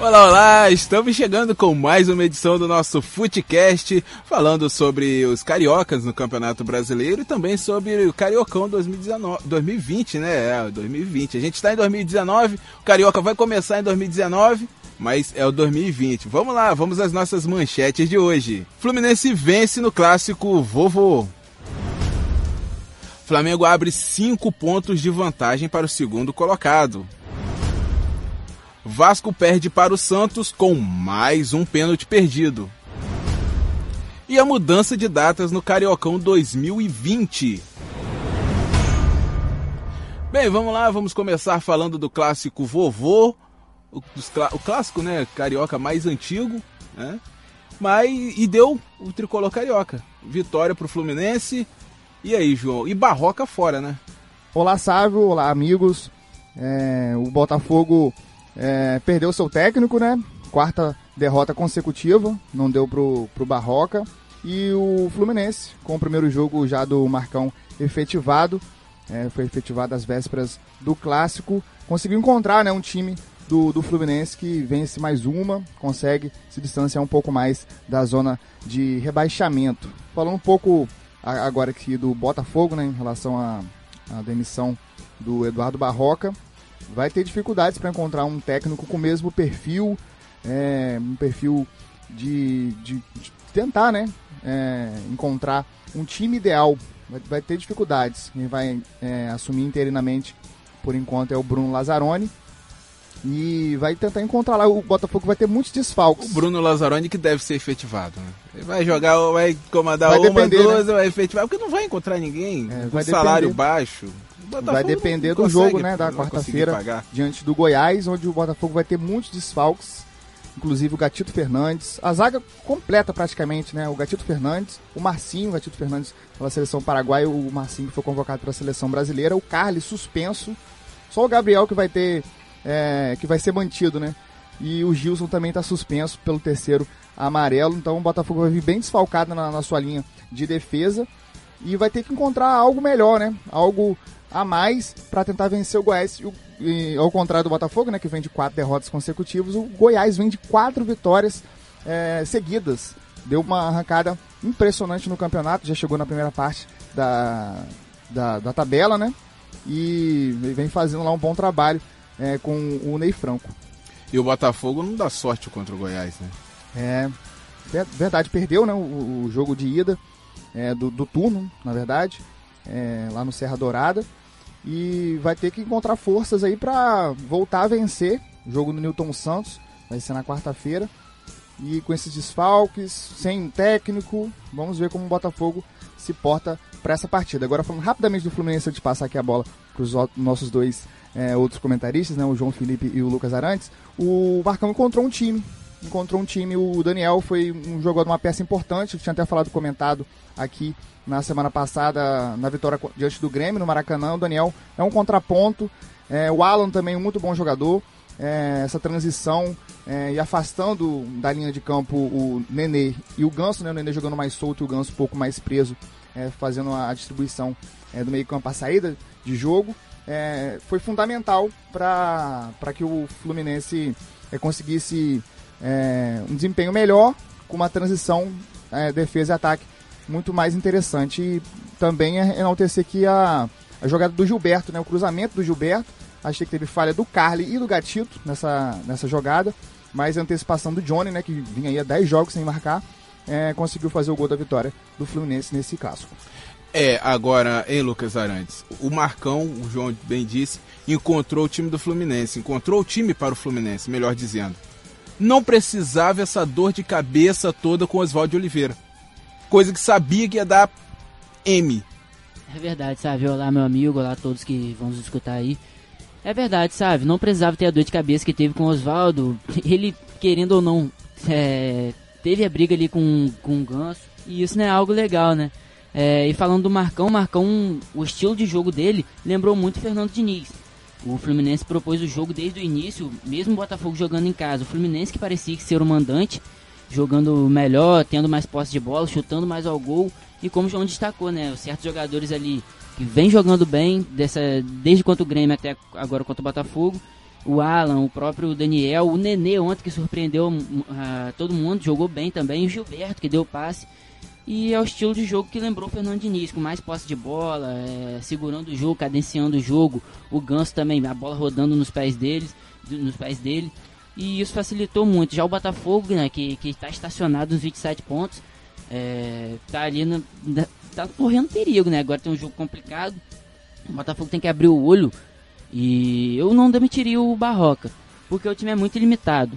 Olá, olá! Estamos chegando com mais uma edição do nosso Footcast, falando sobre os cariocas no Campeonato Brasileiro e também sobre o Cariocão 2019, 2020, né? É, 2020. A gente está em 2019, o Carioca vai começar em 2019, mas é o 2020. Vamos lá, vamos às nossas manchetes de hoje. Fluminense vence no clássico Vovô. Flamengo abre 5 pontos de vantagem para o segundo colocado. Vasco perde para o Santos com mais um pênalti perdido. E a mudança de datas no Cariocão 2020. Bem, vamos lá, vamos começar falando do clássico vovô, o, o clássico, né, carioca mais antigo, né? Mas e deu o tricolor carioca. Vitória para o Fluminense. E aí, João? E Barroca fora, né? Olá, Sávio. Olá, amigos. É, o Botafogo é, perdeu seu técnico, né? Quarta derrota consecutiva, não deu pro, pro Barroca. E o Fluminense, com o primeiro jogo já do Marcão efetivado, é, foi efetivado às vésperas do clássico, conseguiu encontrar né, um time do, do Fluminense que vence mais uma, consegue se distanciar um pouco mais da zona de rebaixamento. Falando um pouco agora aqui do Botafogo, né, em relação à demissão do Eduardo Barroca, vai ter dificuldades para encontrar um técnico com o mesmo perfil, é, um perfil de, de, de tentar, né, é, encontrar um time ideal. Vai, vai ter dificuldades. Quem vai é, assumir interinamente, por enquanto, é o Bruno Lazzaroni. E vai tentar encontrar lá. O Botafogo vai ter muitos desfalques. O Bruno Lazzaroni que deve ser efetivado. Né? Ele vai jogar, vai comandar vai uma, depender, duas, né? vai efetivar, porque não vai encontrar ninguém. É, com salário baixo. Botafogo vai depender do jogo, né, da quarta-feira diante do Goiás, onde o Botafogo vai ter muitos desfalques, inclusive o Gatito Fernandes, a zaga completa praticamente, né? O Gatito Fernandes, o Marcinho, o Gatito Fernandes pela seleção paraguaia, o Marcinho que foi convocado para a seleção brasileira, o Carly suspenso, só o Gabriel que vai ter é, que vai ser mantido, né? E o Gilson também está suspenso pelo terceiro amarelo, então o Botafogo vai vir bem desfalcado na, na sua linha de defesa e vai ter que encontrar algo melhor, né? Algo a mais para tentar vencer o Goiás. E, ao contrário do Botafogo, né, que vem de quatro derrotas consecutivas, o Goiás vem de quatro vitórias é, seguidas. Deu uma arrancada impressionante no campeonato, já chegou na primeira parte da, da, da tabela, né? E vem fazendo lá um bom trabalho é, com o Ney Franco. E o Botafogo não dá sorte contra o Goiás, né? É, verdade, perdeu né, o, o jogo de ida é, do, do turno, na verdade, é, lá no Serra Dourada e vai ter que encontrar forças aí para voltar a vencer. O jogo no Newton Santos vai ser na quarta-feira. E com esses desfalques, sem técnico, vamos ver como o Botafogo se porta para essa partida. Agora falando rapidamente do Fluminense antes de passar aqui a bola para os nossos dois é, outros comentaristas, né, o João Felipe e o Lucas Arantes, o Marcão encontrou um time. Encontrou um time, o Daniel foi um jogador, uma peça importante, eu tinha até falado, comentado aqui na semana passada na vitória diante do Grêmio no Maracanã. O Daniel é um contraponto. É, o Alan também um muito bom jogador. É, essa transição é, e afastando da linha de campo o Nenê e o Ganso, né? o Nenê jogando mais solto e o Ganso um pouco mais preso, é, fazendo a distribuição é, do meio campo, a saída de jogo, é, foi fundamental para que o Fluminense conseguisse um desempenho melhor com uma transição defesa e ataque muito mais interessante. E também é enaltecer aqui a, a jogada do Gilberto, né? O cruzamento do Gilberto. Achei que teve falha do Carly e do Gatito nessa, nessa jogada. Mas a antecipação do Johnny, né? Que vinha aí há 10 jogos sem marcar. É, conseguiu fazer o gol da vitória do Fluminense nesse caso. É, agora, hein, Lucas Arantes? O Marcão, o João bem disse, encontrou o time do Fluminense, encontrou o time para o Fluminense, melhor dizendo. Não precisava essa dor de cabeça toda com Oswaldo Oliveira coisa que sabia que ia dar M. É verdade, sabe? Olá, meu amigo, olá a todos que vão nos escutar aí. É verdade, sabe? Não precisava ter a dor de cabeça que teve com o Oswaldo. Ele, querendo ou não, é, teve a briga ali com, com o Ganso. E isso não é algo legal, né? É, e falando do Marcão, Marcão, o estilo de jogo dele lembrou muito o Fernando Diniz. O Fluminense propôs o jogo desde o início, mesmo o Botafogo jogando em casa. O Fluminense que parecia ser o mandante, jogando melhor, tendo mais posse de bola, chutando mais ao gol. E como o João destacou, né? Certos jogadores ali que vem jogando bem, dessa, desde quanto o Grêmio até agora contra o Botafogo. o Alan, o próprio Daniel, o Nenê ontem que surpreendeu uh, todo mundo, jogou bem também, o Gilberto que deu passe. E é o estilo de jogo que lembrou o Fernando Diniz, com mais posse de bola, é, segurando o jogo, cadenciando o jogo. O Ganso também, a bola rodando nos pés deles, nos pés dele. E isso facilitou muito. Já o Botafogo, né, que está estacionado nos 27 pontos, é, tá ali no, tá correndo perigo, né? Agora tem um jogo complicado. O Botafogo tem que abrir o olho e eu não demitiria o Barroca, porque o time é muito limitado.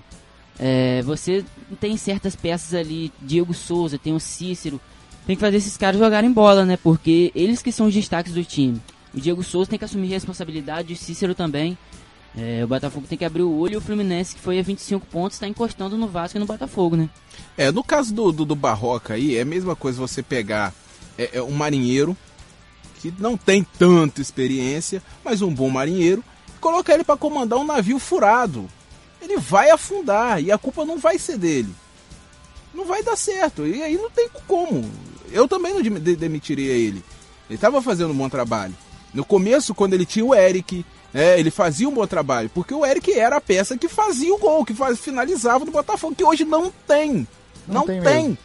É, você tem certas peças ali, Diego Souza, tem o Cícero, tem que fazer esses caras jogarem bola, né? Porque eles que são os destaques do time. O Diego Souza tem que assumir responsabilidade, o Cícero também. É, o Botafogo tem que abrir o olho e o Fluminense, que foi a 25 pontos, está encostando no Vasco e no Botafogo, né? É, no caso do, do, do Barroca aí, é a mesma coisa você pegar é, é um marinheiro que não tem tanta experiência, mas um bom marinheiro, colocar ele para comandar um navio furado. Ele vai afundar e a culpa não vai ser dele. Não vai dar certo. E aí não tem como. Eu também não demitiria ele. Ele estava fazendo um bom trabalho. No começo, quando ele tinha o Eric, é, ele fazia um bom trabalho. Porque o Eric era a peça que fazia o gol, que faz, finalizava no Botafogo, que hoje não tem. Não, não tem. tem.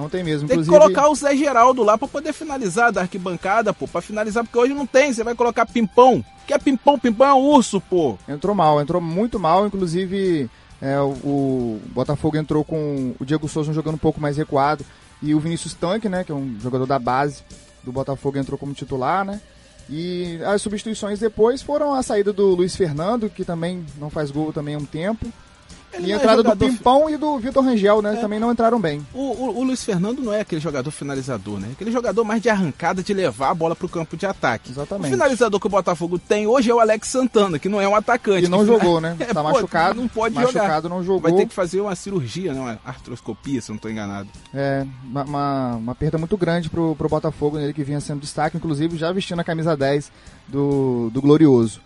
Não tem mesmo. Tem Inclusive... que colocar o Zé Geraldo lá para poder finalizar da arquibancada, pô. Pra finalizar, porque hoje não tem. Você vai colocar pimpão. Que é pimpão? Pimpão é urso, pô. Entrou mal, entrou muito mal. Inclusive, é, o, o, Botafogo entrou com o Diego Souza jogando um pouco mais recuado. E o Vinícius Tanque, né? Que é um jogador da base do Botafogo, entrou como titular, né? E as substituições depois foram a saída do Luiz Fernando, que também não faz gol também há um tempo. Ele e a é entrada do Pimpão e do Vitor Rangel, né? É. Também não entraram bem. O, o, o, Luiz Fernando não é aquele jogador finalizador, né? Aquele jogador mais de arrancada, de levar a bola pro campo de ataque. Exatamente. O finalizador que o Botafogo tem hoje é o Alex Santana, que não é um atacante. E não jogou, né? É, tá pô, machucado. Não pode machucado, jogar. não jogou. Vai ter que fazer uma cirurgia, não, uma artroscopia, se não tô enganado. É, uma, uma, uma perda muito grande pro, pro Botafogo, ele que vinha sendo destaque, inclusive já vestindo a camisa 10 do, do Glorioso.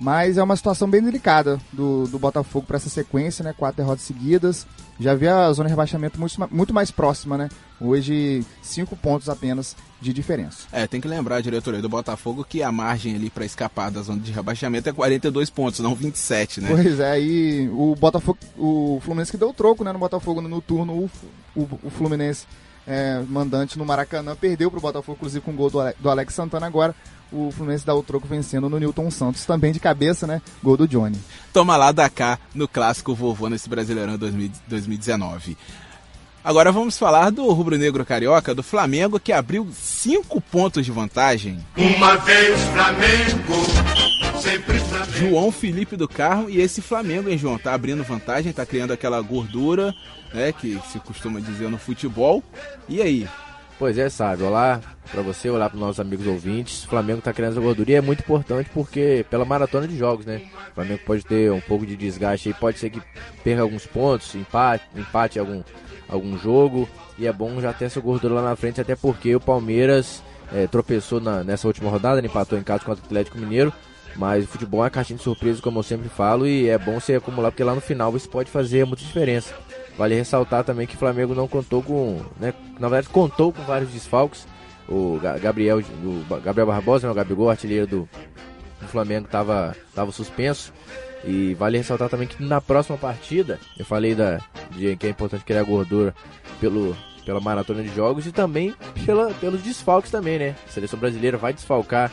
Mas é uma situação bem delicada do, do Botafogo para essa sequência, né? Quatro derrotas seguidas. Já vi a zona de rebaixamento muito, muito mais próxima, né? Hoje, cinco pontos apenas de diferença. É, tem que lembrar, a diretoria do Botafogo, que a margem ali para escapar da zona de rebaixamento é 42 pontos, não 27, né? Pois é, e o Botafogo, o Fluminense que deu troco, né, no Botafogo no turno, o, o, o Fluminense é, mandante no Maracanã, perdeu para o Botafogo, inclusive com o gol do, Ale, do Alex Santana agora o Fluminense dá o troco vencendo no Newton Santos, também de cabeça, né? Gol do Johnny. Toma lá da cá no clássico vovô nesse Brasileirão 2019. Agora vamos falar do rubro-negro carioca, do Flamengo, que abriu cinco pontos de vantagem. Uma vez Flamengo. João Felipe do Carro e esse Flamengo, hein, João? Tá abrindo vantagem, tá criando aquela gordura, né, que se costuma dizer no futebol. E aí, Pois é, sabe. Olá para você, olá para nossos amigos ouvintes. O Flamengo tá criando essa gordura e é muito importante porque pela maratona de jogos, né? O Flamengo pode ter um pouco de desgaste aí, pode ser que perca alguns pontos, empate, empate algum, algum jogo. E é bom já ter essa gordura lá na frente, até porque o Palmeiras é, tropeçou na, nessa última rodada, empatou em casa contra o Atlético Mineiro. Mas o futebol é uma caixinha de surpresa, como eu sempre falo, e é bom você acumular, porque lá no final isso pode fazer muita diferença. Vale ressaltar também que o Flamengo não contou com, né, na verdade contou com vários desfalques. O Gabriel, o Gabriel Barbosa, né, o Gabigol, artilheiro do, do Flamengo, estava tava suspenso. E vale ressaltar também que na próxima partida, eu falei da, de que é importante criar gordura pelo, pela maratona de jogos e também pela, pelos desfalques também, né? A seleção brasileira vai desfalcar,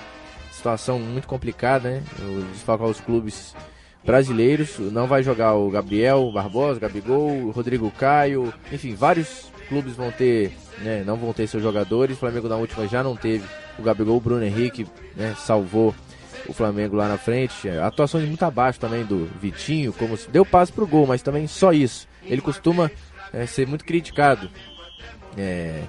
situação muito complicada, né? Desfalcar os clubes brasileiros. Não vai jogar o Gabriel Barbosa, Gabigol, Rodrigo Caio, enfim, vários clubes vão ter, né, não vão ter seus jogadores. O Flamengo na última já não teve o Gabigol, o Bruno Henrique, né, salvou o Flamengo lá na frente. A atuação de muito abaixo também do Vitinho, como deu passe pro gol, mas também só isso. Ele costuma é, ser muito criticado. É,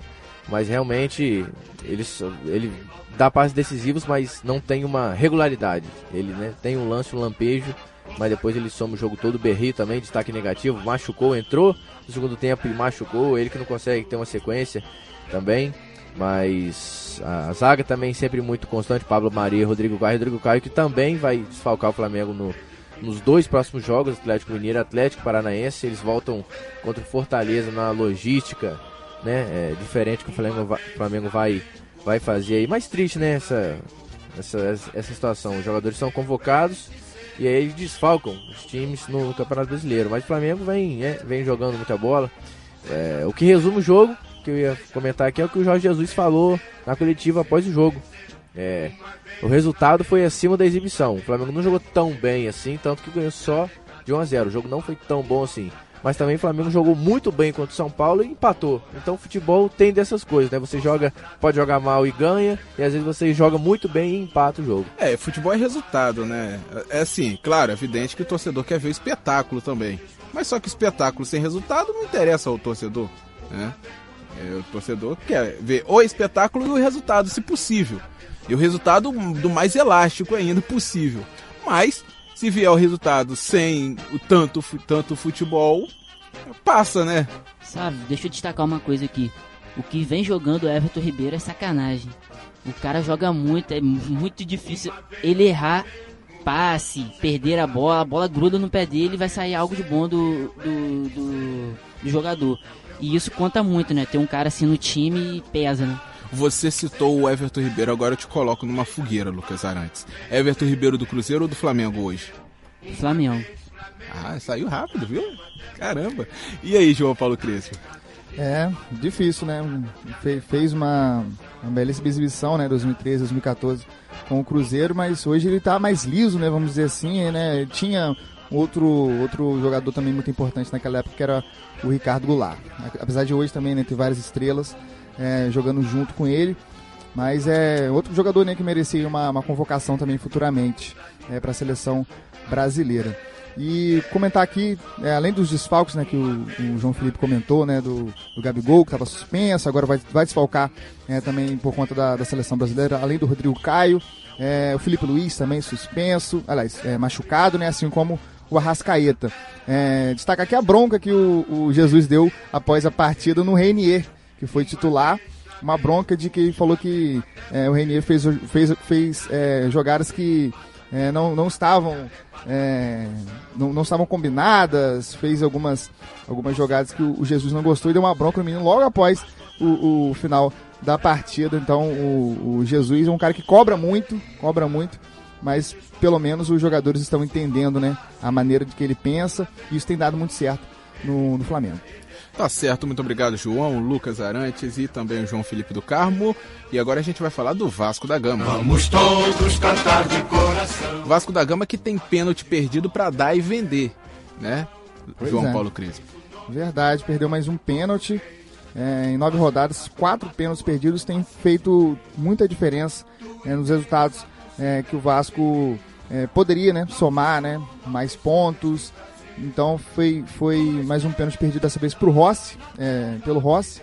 mas realmente ele, ele dá passes decisivos, mas não tem uma regularidade. Ele né, tem um lance, um lampejo mas depois ele soma o jogo todo. Berri também, destaque negativo, machucou, entrou no segundo tempo e machucou. Ele que não consegue ter uma sequência também. Mas a zaga também sempre muito constante. Pablo Maria, Rodrigo Caio, Rodrigo Caio que também vai desfalcar o Flamengo no, nos dois próximos jogos, Atlético Mineiro Atlético Paranaense. Eles voltam contra o Fortaleza na logística, né? É, diferente que o Flamengo vai, Flamengo vai, vai fazer aí. Mais triste, né? Essa, essa, essa situação. Os jogadores são convocados E aí eles desfalcam os times no Campeonato Brasileiro. Mas o Flamengo vem, é, vem jogando muita bola. É, o que resume o jogo, que eu ia comentar aqui, é o que o Jorge Jesus falou na coletiva após o jogo. É, o resultado foi acima da exibição. O Flamengo não jogou tão bem assim, tanto que ganhou só de 1 a 0. O jogo não foi tão bom assim. Mas também o Flamengo jogou muito bem contra o São Paulo e empatou. Então o futebol tem dessas coisas, né? Você joga, pode jogar mal e ganha, e às vezes você joga muito bem e empata o jogo. É, futebol é resultado, né? É assim, claro, é evidente que o torcedor quer ver o espetáculo também. Mas só que espetáculo sem resultado não interessa ao torcedor, né? É, o torcedor quer ver o espetáculo e o resultado, se possível. E o resultado do mais elástico ainda possível. Mas, se vier o resultado sem o tanto, tanto futebol, passa, né? Sabe, deixa eu destacar uma coisa aqui. O que vem jogando o Everton Ribeiro é sacanagem. O cara joga muito, é muito difícil ele errar passe, perder a bola, a bola gruda no pé dele e vai sair algo de bom do, do, do, do jogador. E isso conta muito, né? Ter um cara assim no time pesa, né? Você citou o Everton Ribeiro, agora eu te coloco numa fogueira, Lucas Arantes. Everton Ribeiro do Cruzeiro ou do Flamengo hoje? Flamengo. Ah, saiu rápido, viu? Caramba. E aí, João Paulo Crespo? É, difícil, né? Fe fez uma, uma belíssima exibição, né? 2013, 2014 com o Cruzeiro, mas hoje ele tá mais liso, né? Vamos dizer assim, né? Tinha outro, outro jogador também muito importante naquela época, que era o Ricardo Goulart. Apesar de hoje também né, ter várias estrelas, é, jogando junto com ele. Mas é outro jogador né, que merecia uma, uma convocação também futuramente é, para a seleção brasileira. E comentar aqui, é, além dos desfalques né, que o, o, João Felipe comentou, né, do, do Gabigol, que estava suspenso, agora vai, vai desfalcar é, também por conta da, da, seleção brasileira, além do Rodrigo Caio, é, o Felipe Luiz também suspenso, aliás, é, machucado, né, assim como o Arrascaeta. É, destaca aqui a bronca que o, o Jesus deu após a partida no Reinier, que foi titular. Uma bronca de que ele falou que é, o Renier fez, fez, fez é, jogadas que é, não, não estavam é, não, não estavam combinadas, fez algumas, algumas jogadas que o, o, Jesus não gostou e deu uma bronca no menino logo após o, o final da partida. Então o, o, Jesus é um cara que cobra muito, cobra muito, mas pelo menos os jogadores estão entendendo né, a maneira de que ele pensa e isso tem dado muito certo no, no Flamengo. Tá certo, muito obrigado, João, Lucas Arantes e também o João Felipe do Carmo. E agora a gente vai falar do Vasco da Gama. Vamos todos cantar de coração. Vasco da Gama que tem pênalti perdido para dar e vender, né? Pois João é. Paulo Crespo. Verdade, perdeu mais um pênalti. É, em nove rodadas, quatro pênaltis perdidos tem feito muita diferença é, nos resultados é, que o Vasco é, poderia né, somar né, mais pontos, então foi, foi mais um pênalti perdido dessa vez pro Rossi, é, pelo Rossi,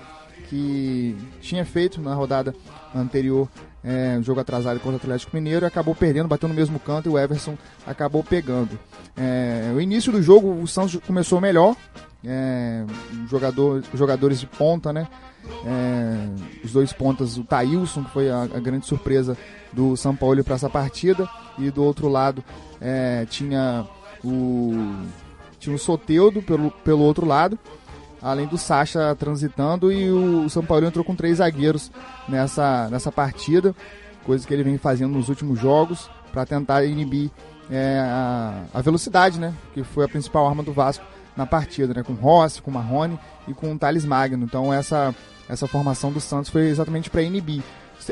que tinha feito na rodada anterior é, um jogo atrasado contra o Atlético Mineiro e acabou perdendo, bateu no mesmo canto e o Everson acabou pegando. É, o início do jogo, o Santos começou melhor, é, jogador, jogadores de ponta, né? É, os dois pontas, o Thailson, que foi a, a grande surpresa do São Paulo para essa partida, e do outro lado é, tinha o tinha o Soteudo pelo, pelo outro lado, além do Sacha transitando e o São Paulo entrou com três zagueiros nessa, nessa partida, coisa que ele vem fazendo nos últimos jogos para tentar inibir é, a, a, velocidade, né? Que foi a principal arma do Vasco na partida, né? Com Rossi, com Marrone e com o Thales Magno. Então essa, essa formação do Santos foi exatamente para inibir.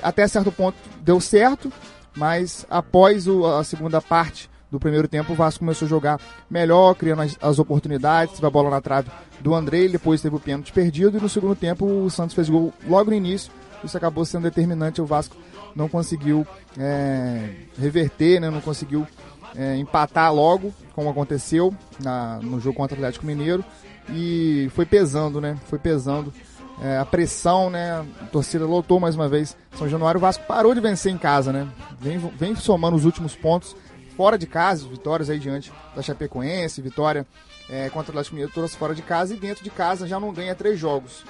Até certo ponto deu certo, mas após o, a segunda parte do primeiro tempo, o Vasco começou a jogar melhor, criando as, as oportunidades, teve a bola na trave do André, depois teve o pênalti perdido, e no segundo tempo o Santos fez gol logo no início, isso acabou sendo determinante, o Vasco não conseguiu é, reverter, né, não conseguiu é, empatar logo, como aconteceu na, no jogo contra o Atlético Mineiro, e foi pesando, né, foi pesando é, a pressão, né? A torcida lotou mais uma vez São Januário. O Vasco parou de vencer em casa, né? Vem, vem somando os últimos pontos fora de casa, vitórias aí diante da Chapecoense, vitória é, contra o Atlético Mineiro, todas fora de casa e dentro de casa já não ganha três jogos.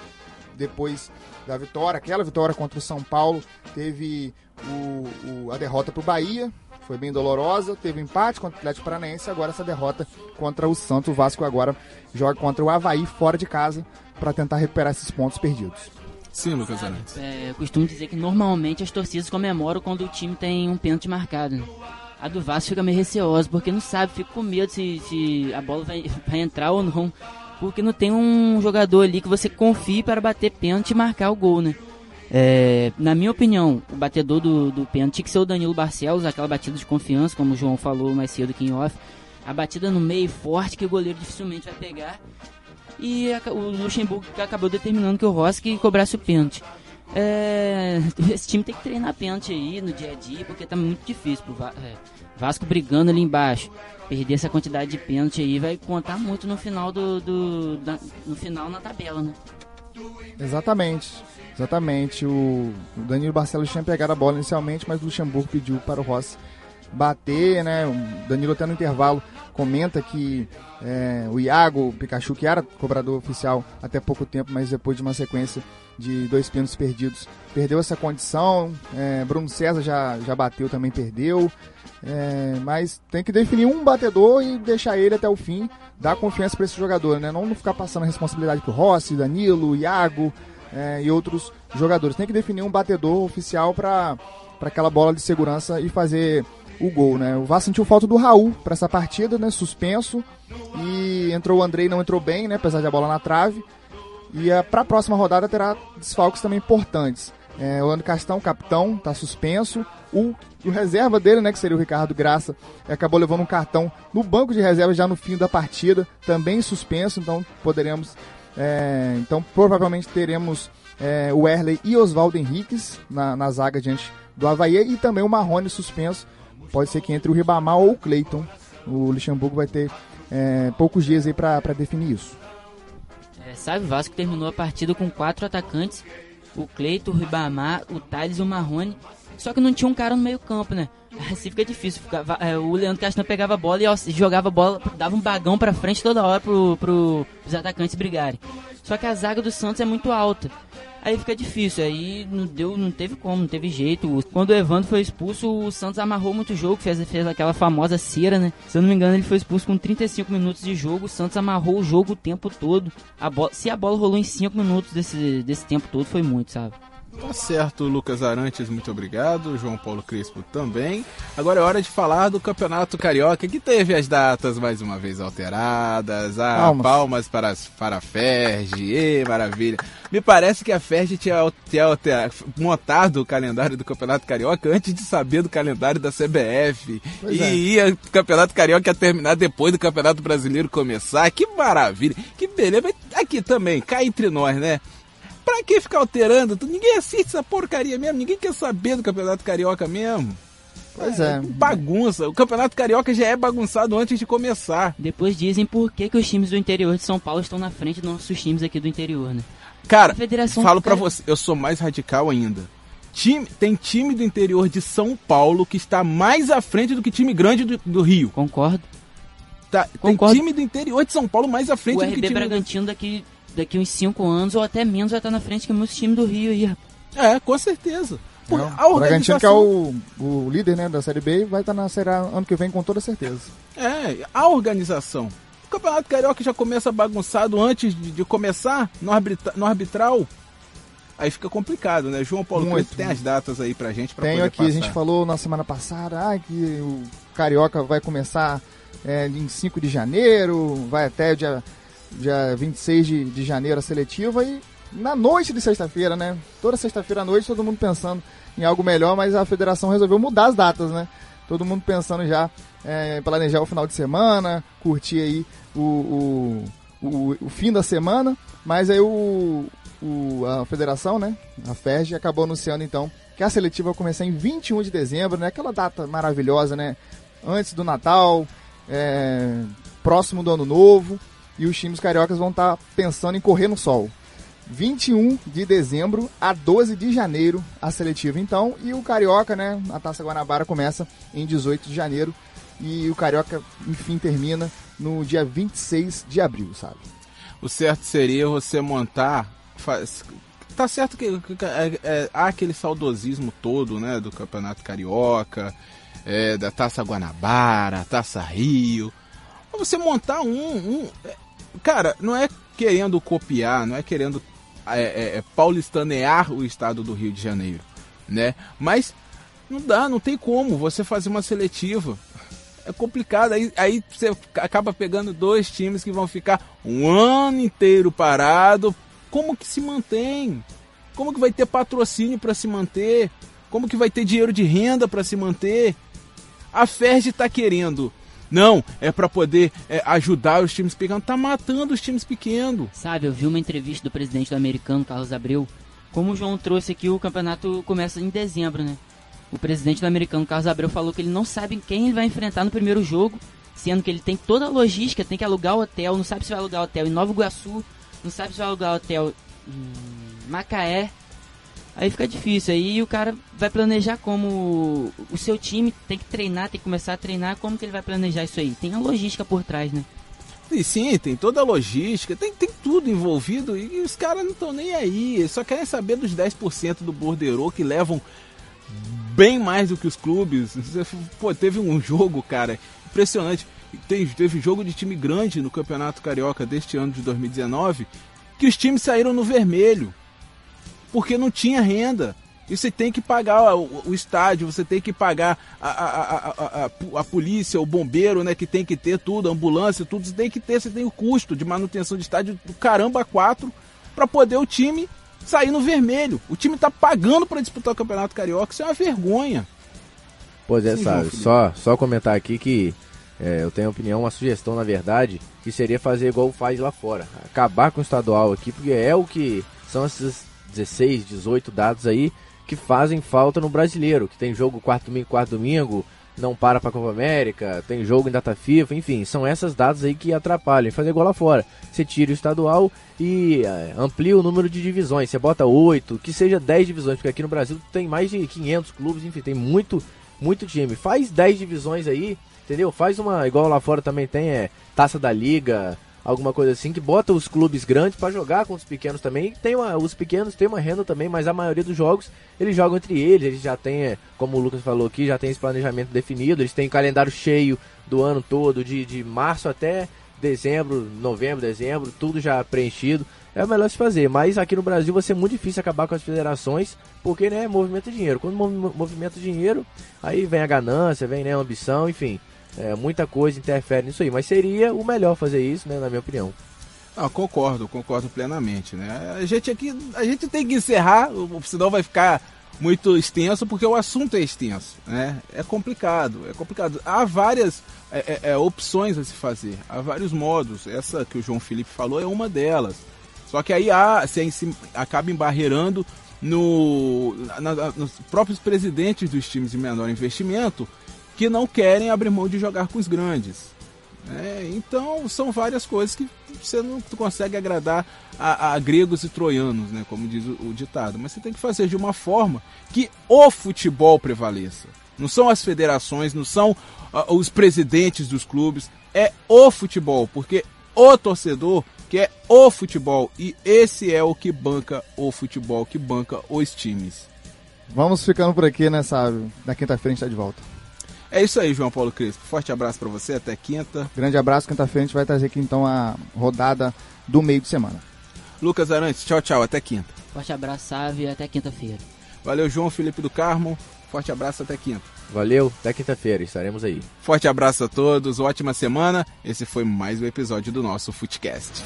Depois da vitória, aquela vitória contra o São Paulo, teve o, o, a derrota para o Bahia, foi bem dolorosa, teve um empate contra o Atlético Paranaense, agora essa derrota contra o Santos, o Vasco agora joga contra o Havaí fora de casa para tentar recuperar esses pontos perdidos. Sim, Lucas Arantes. É, eu costumo dizer que normalmente as torcidas comemoram quando o time tem um pênalti marcado. A do Vasco fica meio receosa, porque não sabe, fica com medo se, se a bola vai, vai entrar ou não. Porque não tem um jogador ali que você confie para bater pênalti e marcar o gol, né? É, na minha opinião, o batedor do, do pênalti tinha que ser o Danilo Barcelos, aquela batida de confiança, como o João falou mais cedo aqui em off. A batida no meio forte que o goleiro dificilmente vai pegar. E a, o Luxemburgo acabou determinando que o Rossi cobrasse o pênalti. É, esse time tem que treinar pênalti aí no dia a dia, porque tá muito difícil pro é, Vasco brigando ali embaixo. Perder essa quantidade de pênalti aí vai contar muito no final do, do da, no final na tabela, né? Exatamente. Exatamente. O, Danilo Barcelos tinha pegado a bola inicialmente, mas o Luxemburgo pediu para o Rossi bater, né? O Danilo até no intervalo comenta que é, o Iago o Pikachu, que era cobrador oficial até pouco tempo, mas depois de uma sequência de dois pênaltis perdidos, perdeu essa condição. É, Bruno César já, já bateu, também perdeu. É, mas tem que definir um batedor e deixar ele até o fim, dar confiança para esse jogador, né? Não ficar passando a responsabilidade pro Rossi, Danilo, Iago é, e outros jogadores. Tem que definir um batedor oficial para aquela bola de segurança e fazer o gol, né? O Vasco sentiu falta do Raul para essa partida, né? Suspenso. E entrou o Andrei, não entrou bem, né? Apesar de a bola na trave. E para a próxima rodada terá desfalques também importantes. É, o Leandro Castão, capitão, está suspenso. O, o, reserva dele, né, que seria o Ricardo Graça, acabou levando um cartão no banco de reserva já no fim da partida, também suspenso. Então poderemos, é, então provavelmente teremos é, o Erley e Oswaldo Henriques na, na zaga diante do Havaí e também o Marrone suspenso. Pode ser que entre o Ribamar ou o Cleiton. O Luxemburgo vai ter é, poucos dias aí para definir isso. É, sabe, Vasco terminou a partida com quatro atacantes: o Cleito, o Ribamar, o Thales e o Marrone. Só que não tinha um cara no meio campo, né? Assim fica difícil. Ficava, é, o Leandro Castan pegava a bola e ó, jogava a bola, dava um bagão pra frente toda hora pro, pro, atacantes brigarem. Só que a zaga do Santos é muito alta. Aí fica difícil, aí não deu, não teve como, não teve jeito. Quando o Evandro foi expulso, o Santos amarrou muito o jogo, fez, fez aquela famosa cera, né? Se eu não me engano, ele foi expulso com 35 minutos de jogo, o Santos amarrou o jogo o tempo todo. A bola, se a bola rolou em 5 minutos desse, desse tempo todo, foi muito, sabe? Tá certo, Lucas Arantes, muito obrigado. João Paulo Crispo também. Agora é hora de falar do Campeonato Carioca, que teve as datas mais uma vez alteradas. Ah, palmas, palmas para, para a Ferge, e maravilha. Me parece que a Ferge tinha, tinha, tinha montado o calendário do Campeonato Carioca antes de saber do calendário da CBF. Pois e é. o Campeonato Carioca ia terminar depois do Campeonato Brasileiro começar. Que maravilha, que beleza. Aqui também, cá entre nós, né? Pra que ficar alterando? Ninguém assiste essa porcaria mesmo, ninguém quer saber do Campeonato Carioca mesmo. Pois é. é. Bagunça. O Campeonato Carioca já é bagunçado antes de começar. Depois dizem por que, que os times do interior de São Paulo estão na frente dos nossos times aqui do interior, né? Cara, falo pra você, eu sou mais radical ainda. Time, tem time do interior de São Paulo que está mais à frente do que time grande do, do Rio. Concordo. Tá, Concordo. Tem time do interior de São Paulo mais à frente o do RB que time Bragantino daqui daqui uns 5 anos ou até menos vai estar na frente que muitos times do Rio aí, É, com certeza. Pô, o Bragantino, que é o, o líder né, da Série B, vai estar na Série A ano que vem com toda certeza. É, a organização. O Campeonato Carioca já começa bagunçado antes de, de começar no, arbitra, no arbitral. Aí fica complicado, né? João Paulo Muito. tem as datas aí pra gente pra Tenho aqui, passar. a gente falou na semana passada ah, que o Carioca vai começar é, em 5 de janeiro, vai até o dia dia 26 de, de janeiro a seletiva e na noite de sexta-feira, né? Toda sexta-feira à noite todo mundo pensando em algo melhor, mas a federação resolveu mudar as datas, né? Todo mundo pensando já é, planejar o final de semana, curtir aí o, o, o, o fim da semana, mas aí o, o, a federação, né? A FERJ acabou anunciando então que a seletiva vai começar em 21 de dezembro, né? Aquela data maravilhosa, né? Antes do Natal, é, próximo do Ano Novo e os times cariocas vão estar tá pensando em correr no sol. 21 de dezembro a 12 de janeiro a seletiva então e o carioca, né, a Taça Guanabara começa em 18 de janeiro e o carioca enfim termina no dia 26 de abril, sabe? O certo seria você montar faz, tá certo que, que é, é, há aquele saudosismo todo, né, do Campeonato Carioca, é, da Taça Guanabara, Taça Rio. Você montar um, um Cara, não é querendo copiar, não é querendo é, é, é, paulistanear o estado do Rio de Janeiro, né? Mas Não dá, não tem como você fazer uma seletiva. É complicado. Aí, aí você acaba pegando dois times que vão ficar um ano inteiro parado. Como que se mantém? Como que vai ter patrocínio para se manter? Como que vai ter dinheiro de renda para se manter? A Ferdi está querendo. Não, é para poder é, ajudar os times pequenos. Tá matando os times pequenos. Sabe, eu vi uma entrevista do presidente do americano, Carlos Abreu. Como o João trouxe aqui, o campeonato começa em dezembro, né? O presidente do americano, Carlos Abreu, falou que ele não sabe quem ele vai enfrentar no primeiro jogo, sendo que ele tem toda a logística, tem que alugar hotel, não sabe se vai alugar hotel em Nova Iguaçu, não sabe se vai alugar hotel em Macaé, Aí fica difícil. Aí o cara vai planejar como o seu time tem que treinar, tem que começar a treinar. Como que ele vai planejar isso aí? Tem a logística por trás, né? E sim, tem toda a logística, tem, tem tudo envolvido e, os caras não estão nem aí. Só querem saber dos 10% do borderô que levam bem mais do que os clubes. Pô, teve um jogo, cara, impressionante. Teve, teve jogo de time grande no Campeonato Carioca deste ano de 2019 que os times saíram no vermelho porque não tinha renda. E você tem que pagar o, o estádio, você tem que pagar a, a, a, a, polícia, o bombeiro, né? Que tem que ter tudo, a ambulância, tudo. Você tem que ter, você tem o custo de manutenção de estádio do caramba quatro para poder o time sair no vermelho. O time tá pagando para disputar o Campeonato Carioca, isso é uma vergonha. Pois é, Sim, sabe, só, só comentar aqui que é, eu tenho opinião, uma sugestão na verdade, que seria fazer igual faz lá fora. Acabar com o estadual aqui, porque é o que são esses 16, 18 dados aí que fazem falta no brasileiro, que tem jogo quarto domingo, quarto domingo, não para para Copa América, tem jogo em data FIFA, enfim, são essas datas aí que atrapalham. Fazer igual lá fora. Você tira o estadual e é, amplia o número de divisões. Você bota 8, que seja 10 divisões, porque aqui no Brasil tem mais de 500 clubes, enfim, tem muito, muito time. Faz 10 divisões aí, entendeu? Faz uma, igual lá fora também tem, é Taça da Liga, alguma coisa assim, que bota os clubes grandes para jogar com os pequenos também. Tem uma, os pequenos têm uma renda também, mas a maioria dos jogos eles jogam entre eles, eles já têm, é, como o Lucas falou aqui, já tem esse planejamento definido, eles têm calendário cheio do ano todo, de, de março até dezembro, novembro, dezembro, tudo já preenchido. É o melhor se fazer, mas aqui no Brasil vai ser muito difícil acabar com as federações, porque né, movimento dinheiro. Quando movimento dinheiro, aí vem a ganância, vem né, a ambição, enfim. É, muita coisa interfere nisso aí, mas seria o melhor fazer isso, né, na minha opinião. Ah, concordo, concordo plenamente, né? A gente aqui, a gente tem que encerrar, senão vai ficar muito extenso, porque o assunto é extenso, né? É complicado, é complicado. Há várias é, é, é opções a se fazer, há vários modos. Essa que o João Felipe falou é uma delas. Só que aí há, se acaba embarreirando no, na, nos próprios presidentes dos times de menor investimento, que não querem abrir mão de jogar com os grandes. É, então são várias coisas que você não consegue agradar a, a gregos e troianos, né, como diz o, o, ditado. Mas você tem que fazer de uma forma que o futebol prevaleça. Não são as federações, não são uh, os presidentes dos clubes, é o futebol, porque o torcedor quer o futebol e esse é o que banca o futebol, que banca os times. Vamos ficando por aqui nessa. Na quinta-feira a gente está de volta. É isso aí, João Paulo Crespo. Forte abraço para você, até quinta. Grande abraço, quinta-feira a gente vai trazer aqui então a rodada do meio de semana. Lucas Arantes, tchau, tchau, até quinta. Forte abraço, Sávio, até quinta-feira. Valeu, João Felipe do Carmo. Forte abraço, até quinta. Valeu, até quinta-feira, estaremos aí. Forte abraço a todos, ótima semana. Esse foi mais um episódio do nosso Footcast.